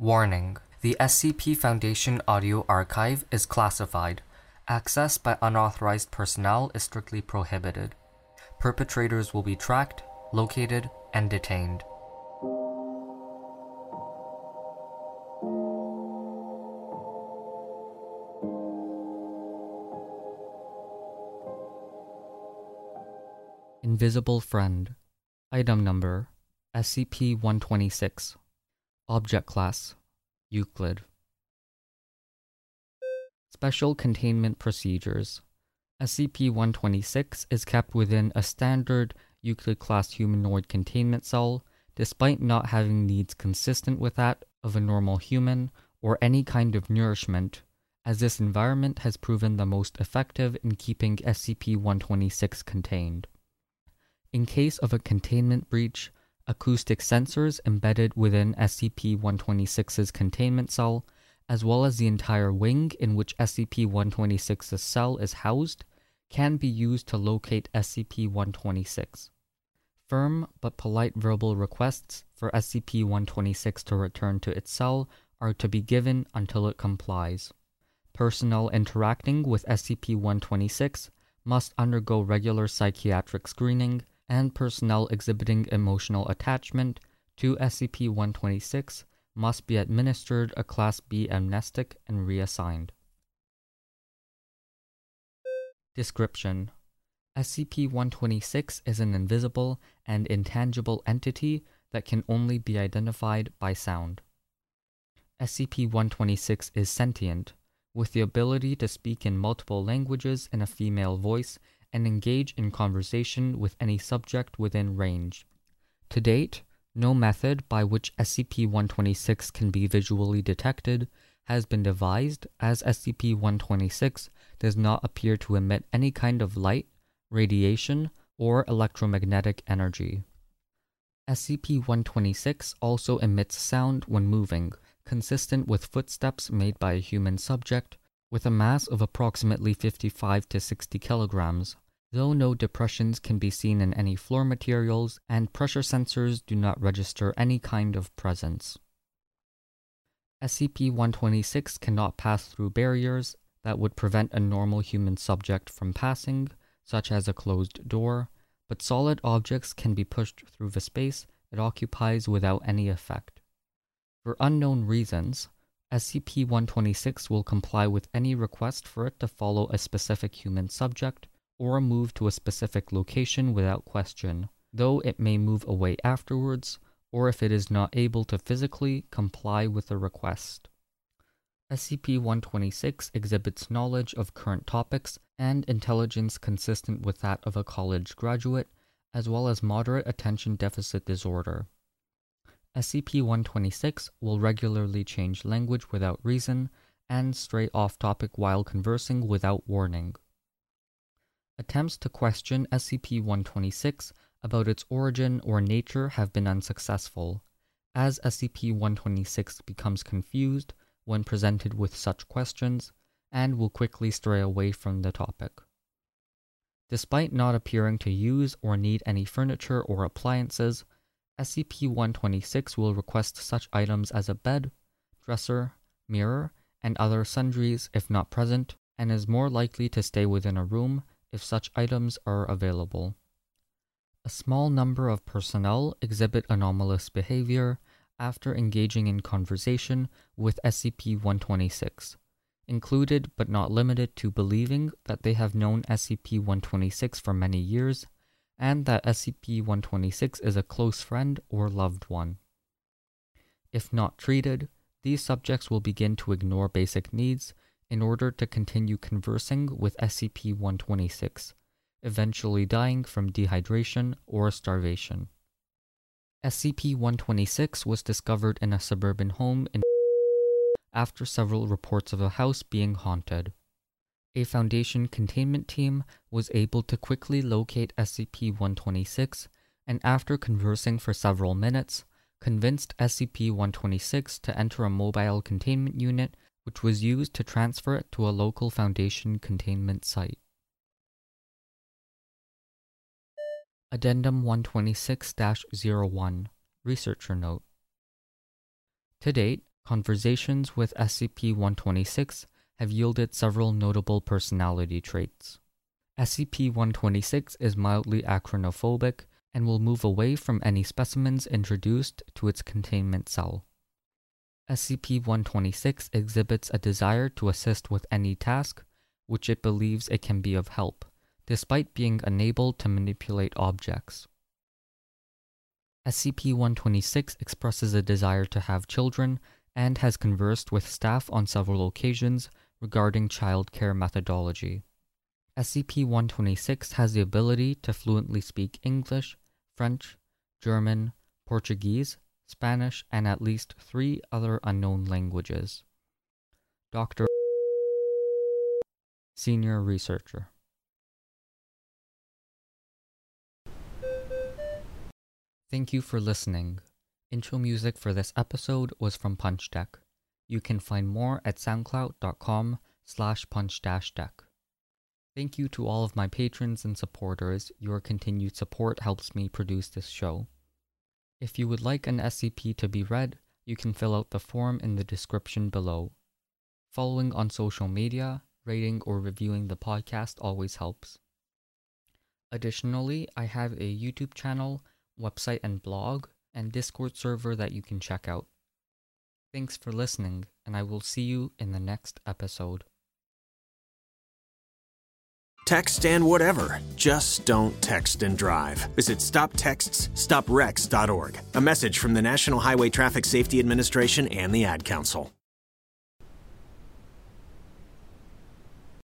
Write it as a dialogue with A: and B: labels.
A: Warning The SCP Foundation audio archive is classified. Access by unauthorized personnel is strictly prohibited. Perpetrators will be tracked, located, and detained.
B: Invisible Friend Item Number SCP 126 Object Class Euclid Special Containment Procedures SCP 126 is kept within a standard Euclid class humanoid containment cell, despite not having needs consistent with that of a normal human or any kind of nourishment, as this environment has proven the most effective in keeping SCP 126 contained. In case of a containment breach, acoustic sensors embedded within SCP 126's containment cell, as well as the entire wing in which SCP 126's cell is housed, can be used to locate SCP 126. Firm but polite verbal requests for SCP 126 to return to its cell are to be given until it complies. Personnel interacting with SCP 126 must undergo regular psychiatric screening and personnel exhibiting emotional attachment to SCP 126 must be administered a Class B amnestic and reassigned. Description SCP 126 is an invisible and intangible entity that can only be identified by sound. SCP 126 is sentient, with the ability to speak in multiple languages in a female voice and engage in conversation with any subject within range. To date, no method by which SCP 126 can be visually detected has been devised, as SCP 126 does not appear to emit any kind of light, radiation, or electromagnetic energy. SCP 126 also emits sound when moving, consistent with footsteps made by a human subject with a mass of approximately 55 to 60 kilograms. Though no depressions can be seen in any floor materials, and pressure sensors do not register any kind of presence. SCP 126 cannot pass through barriers that would prevent a normal human subject from passing, such as a closed door, but solid objects can be pushed through the space it occupies without any effect. For unknown reasons, SCP 126 will comply with any request for it to follow a specific human subject or move to a specific location without question, though it may move away afterwards or if it is not able to physically comply with the request. SCP 126 exhibits knowledge of current topics and intelligence consistent with that of a college graduate, as well as moderate attention deficit disorder. SCP 126 will regularly change language without reason and stray off topic while conversing without warning. Attempts to question SCP 126 about its origin or nature have been unsuccessful, as SCP 126 becomes confused when presented with such questions and will quickly stray away from the topic. Despite not appearing to use or need any furniture or appliances, SCP-126 will request such items as a bed, dresser, mirror, and other sundries if not present, and is more likely to stay within a room if such items are available. A small number of personnel exhibit anomalous behavior after engaging in conversation with SCP-126, included but not limited to believing that they have known SCP-126 for many years and that SCP 126 is a close friend or loved one. If not treated, these subjects will begin to ignore basic needs in order to continue conversing with SCP 126, eventually dying from dehydration or starvation. SCP 126 was discovered in a suburban home in after several reports of a house being haunted a Foundation containment team was able to quickly locate SCP 126 and, after conversing for several minutes, convinced SCP 126 to enter a mobile containment unit, which was used to transfer it to a local Foundation containment site. Addendum 126 01 Researcher Note To date, Conversations with SCP 126 have yielded several notable personality traits. SCP 126 is mildly arachnophobic and will move away from any specimens introduced to its containment cell. SCP 126 exhibits a desire to assist with any task which it believes it can be of help, despite being unable to manipulate objects. SCP 126 expresses a desire to have children and has conversed with staff on several occasions regarding childcare methodology. SCP 126 has the ability to fluently speak English, French, German, Portuguese, Spanish, and at least three other unknown languages. Dr. Senior Researcher Thank you for listening. Intro music for this episode was from Punch Deck. You can find more at soundcloud.com slash punch deck. Thank you to all of my patrons and supporters. Your continued support helps me produce this show. If you would like an SCP to be read, you can fill out the form in the description below. Following on social media, rating, or reviewing the podcast always helps. Additionally, I have a YouTube channel website and blog, and Discord server that you can check out. Thanks for listening, and I will see you in the next episode.
C: Text and whatever. Just don't text and drive. Visit stoptextsstopwrecks.org. A message from the National Highway Traffic Safety Administration and the Ad Council.